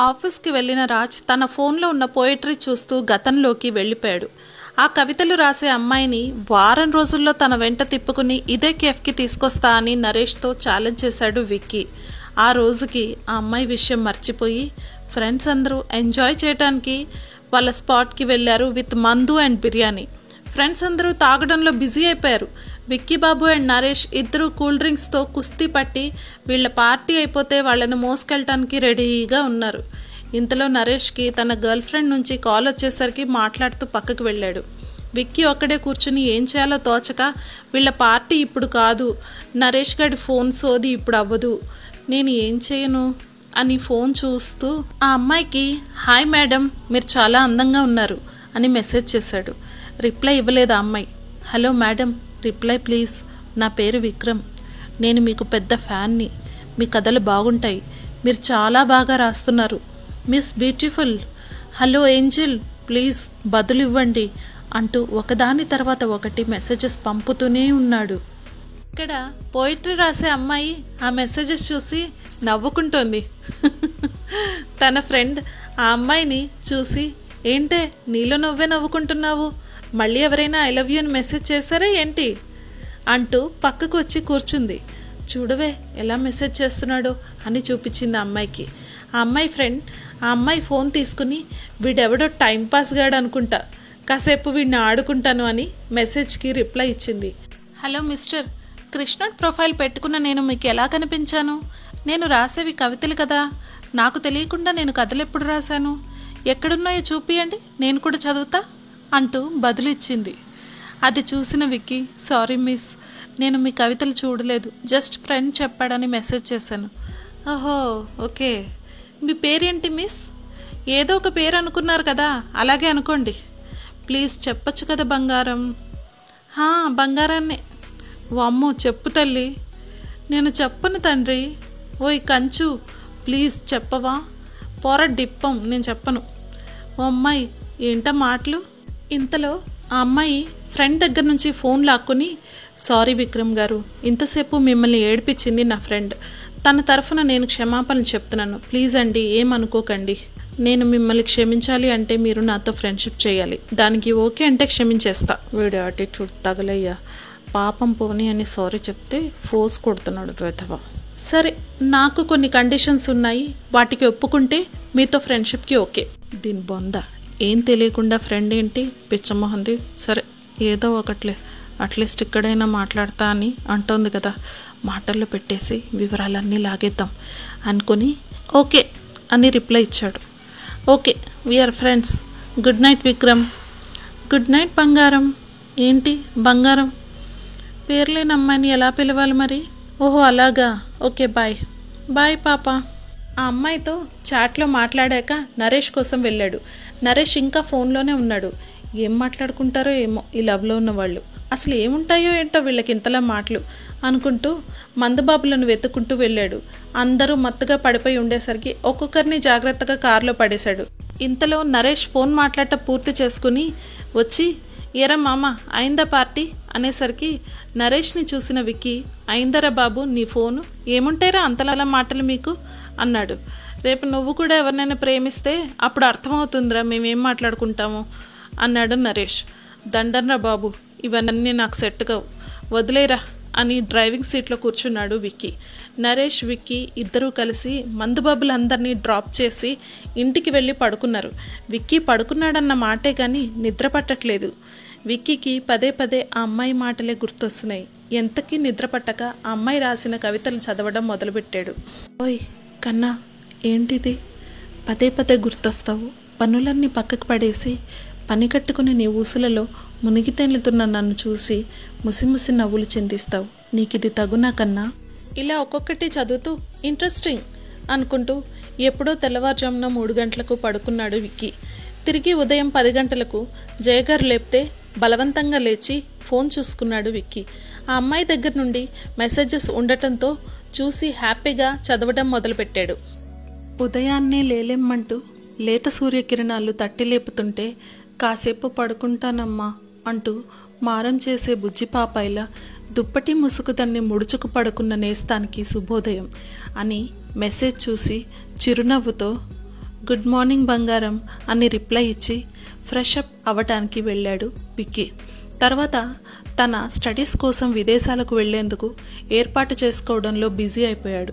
ఆఫీస్కి వెళ్ళిన రాజ్ తన ఫోన్లో ఉన్న పోయిటరీ చూస్తూ గతంలోకి వెళ్ళిపోయాడు. ఆ కవితలు రాసే అమ్మాయిని వారం రోజుల్లో తన వెంట తిప్పుకుని ఇదే కేఫ్కి తీసుకొస్తా అని నరేష్తో ఛాలెంజ్ చేశాడు విక్కీ. ఆ రోజుకి ఆ అమ్మాయి విషయం మర్చిపోయి ఫ్రెండ్స్ అందరూ ఎంజాయ్ చేయడానికి వాళ్ళ స్పాట్కి వెళ్ళారు విత్ మందు అండ్ బిర్యానీ. ఫ్రెండ్స్ అందరూ తాగడంలో బిజీ అయిపోయారు. విక్కీబాబు అండ్ నరేష్ ఇద్దరు కూల్ డ్రింక్స్తో కుస్తీ పట్టి వీళ్ళ పార్టీ అయిపోతే వాళ్ళని మోసుకెళ్ళటానికి రెడీగా ఉన్నారు. ఇంతలో నరేష్కి తన గర్ల్ ఫ్రెండ్ నుంచి కాల్ వచ్చేసరికి మాట్లాడుతూ పక్కకు వెళ్ళాడు. విక్కీ ఒక్కడే కూర్చుని ఏం చేయాలో తోచక వీళ్ళ పార్టీ ఇప్పుడు కాదు నరేష్ గడి ఫోన్ సోది ఇప్పుడు అవ్వదు నేను ఏం చేయను అని ఫోన్ చూస్తూ ఆ అమ్మాయికి హాయ్ మేడం మీరు చాలా అందంగా ఉన్నారు అని మెసేజ్ చేశాడు. రిప్లై ఇవ్వలేదు ఆ అమ్మాయి. Hello madam reply please. నా పేరు విక్రమ్. నేను మీకు పెద్ద ఫ్యాన్ని. మీ కథలు బాగుంటాయి. మీరు చాలా బాగా రాస్తున్నారు. Miss beautiful. Hello angel. Please బదులు ఇవ్వండి అంటూ ఒకదాని తర్వాత ఒకటి మెసేజెస్ పంపుతూనే ఉన్నాడు. ఇక్కడ పోయిటరీ రాసే అమ్మాయి ఆ మెసేజెస్ చూసి నవ్వుకుంటోంది. తన ఫ్రెండ్ ఆ అమ్మాయిని చూసి ఏంటే నీలో నువ్వే నవ్వుకుంటున్నావు? మళ్ళీ ఎవరైనా ఐ లవ్ యూ అని మెసేజ్ చేశారా ఏంటి? అంటూ పక్కకు వచ్చి కూర్చుంది. చూడవే ఎలా మెసేజ్ చేస్తున్నాడో అని చూపించింది ఆ అమ్మాయికి. ఆ అమ్మాయి ఫ్రెండ్ ఆ అమ్మాయి ఫోన్ తీసుకుని వీడెవడో టైంపాస్ గాడు అనుకుంటా. కాసేపు వీడిని ఆడుకుంటాను అని మెసేజ్కి రిప్లై ఇచ్చింది. హలో మిస్టర్ కృష్ణడ్ ప్రొఫైల్ పెట్టుకున్న నేను మీకు ఎలా కనిపించాను? నేను రాసేవి కవితలు కదా. నాకు తెలియకుండా నేను కథలు ఎప్పుడు రాశాను? ఎక్కడున్నాయో చూపియండి నేను కూడా చదువుతా అంటూ బదులిచ్చింది. అది చూసిన విక్కీ సారీ మిస్ నేను మీ కవితలు చూడలేదు జస్ట్ ఫ్రెండ్ చెప్పాడని మెసేజ్ చేశాను. ఓహో ఓకే. మీ పేరేంటి మిస్? ఏదో ఒక పేరు అనుకున్నారు కదా అలాగే అనుకోండి. ప్లీజ్ చెప్పొచ్చు కదా బంగారం. బంగారాన్ని బంగారాన్నే. వామ్మో చెప్పు తల్లి. నేను చెప్పను తండ్రి. ఓయ్ కంచు ప్లీజ్ చెప్పవా? పొర డిప్పం నేను చెప్పను. ఓ అమ్మాయి ఏంటా మాటలు? ఇంతలో ఆ అమ్మాయి ఫ్రెండ్ దగ్గర నుంచి ఫోన్ లాక్కుని సారీ విక్రమ్ గారు ఇంతసేపు మిమ్మల్ని ఏడిపించింది నా ఫ్రెండ్. తన తరఫున నేను క్షమాపణ చెప్తున్నాను. ప్లీజ్ అండి ఏమనుకోకండి నేను మిమ్మల్ని క్షమించాలి అంటే మీరు నాతో ఫ్రెండ్షిప్ చేయాలి. దానికి ఓకే అంటే క్షమించేస్తా. వీడు అటిట్యూడ్ తగలయ్యా. పాపం పోని అని సారీ చెప్తే ఫోర్స్ కొడుతున్నాడు వెధవ. సరే నాకు కొన్ని కండిషన్స్ ఉన్నాయి వాటికి ఒప్పుకుంటే మీతో ఫ్రెండ్షిప్కి ఓకే. దీని బొంద. ఏం తెలియకుండా ఫ్రెండ్ ఏంటి? పిచ్చమోహంది సరే ఏదో ఒకట్లే. అట్లీస్ట్ ఇక్కడైనా మాట్లాడతా అని అంటోంది కదా. మాటల్లో పెట్టేసి వివరాలన్నీ లాగేద్దాం అనుకొని ఓకే అని రిప్లై ఇచ్చాడు. Okay we are friends good night Vikram good night బంగారం. ఏంటి? బంగారం? పేర్లేని అమ్మాయిని ఎలా పిలవాలి మరి? ఓహో అలాగా. Okay bye. బాయ్ పాప. ఆ అమ్మాయితో చాట్లో మాట్లాడాక నరేష్ కోసం వెళ్ళాడు. నరేష్ ఇంకా ఫోన్లోనే ఉన్నాడు. ఏం మాట్లాడుకుంటారో ఏమో ఈ లవ్లో ఉన్న వాళ్ళు అసలు ఏముంటాయో ఏంటో వీళ్ళకి ఇంతలా మాటలు అనుకుంటూ మందుబాబులను వెతుక్కుంటూ వెళ్ళాడు. అందరూ మత్తుగా పడిపోయి ఉండేసరికి ఒక్కొక్కరిని జాగ్రత్తగా కారులో పడేశాడు. ఇంతలో నరేష్ ఫోన్ మాట్లాడటం పూర్తి చేసుకుని వచ్చి ఎరా మామ అయిందా పార్టీ? అనేసరికి నరేష్ని చూసిన విక్కీ అయిందరా బాబు నీ ఫోను? ఏముంటాయిరా అంతలా మాటలు మీకు? అన్నాడు. రేపు నువ్వు కూడా ఎవరినైనా ప్రేమిస్తే అప్పుడు అర్థమవుతుందిరా మేమేం మాట్లాడుకుంటాము అన్నాడు నరేష్. దండన్రా బాబు ఇవన్నీ నాకు సెట్ కావు. వదిలేరా అని డ్రైవింగ్ సీట్లో కూర్చున్నాడు విక్కీ. నరేష్ విక్కీ ఇద్దరూ కలిసి మందుబాబులందరినీ డ్రాప్ చేసి ఇంటికి వెళ్ళి పడుకున్నారు. విక్కీ పడుకున్నాడన్న మాటే కానీ నిద్ర పట్టట్లేదు. విక్కీకి పదే పదే ఆ అమ్మాయి మాటలే గుర్తొస్తున్నాయి. ఎంతకీ నిద్ర పట్టక ఆ అమ్మాయి రాసిన కవితలు చదవడం మొదలుపెట్టాడు. ఓయ్ కన్నా ఏంటిది? పదే పదే గుర్తొస్తావు. పనులన్నీ పక్కకు పడేసి పని కట్టుకుని నీ ఊసులలో మునిగి తేలుతున్న నన్ను చూసి ముసిముసి నవ్వులు చిందిస్తావు. నీకిది తగునా కన్నా? ఇలా ఒక్కొక్కటి చదువుతూ ఇంట్రెస్టింగ్ అనుకుంటూ ఎప్పుడో తెల్లవారుజామున మూడు గంటలకు పడుకున్నాడు విక్కీ. తిరిగి ఉదయం పది గంటలకు జయగారు లేపితే బలవంతంగా లేచి ఫోన్ చూసుకున్నాడు విక్కీ. ఆ అమ్మాయి దగ్గర నుండి మెసేజెస్ ఉండటంతో చూసి హ్యాపీగా చదవడం మొదలుపెట్టాడు. ఉదయాన్నే లేలేమ్మంటూ లేత సూర్యకిరణాలు తట్టి లేపుతుంటే కాసేపు పడుకుంటానమ్మా అంటూ మారం చేసే బుజ్జిపాపాయిలా దుప్పటి ముసుగు దాన్ని ముడుచుకు పడుకున్న నేస్తానికి శుభోదయం అని మెసేజ్ చూసి చిరునవ్వుతో గుడ్ మార్నింగ్ బంగారం అని రిప్లై ఇచ్చి ఫ్రెష్ అప్ అవ్వటానికి వెళ్ళాడు విక్కీ. తర్వాత తన స్టడీస్ కోసం విదేశాలకు వెళ్ళేందుకు ఏర్పాటు చేసుకోవడంలో బిజీ అయిపోయాడు.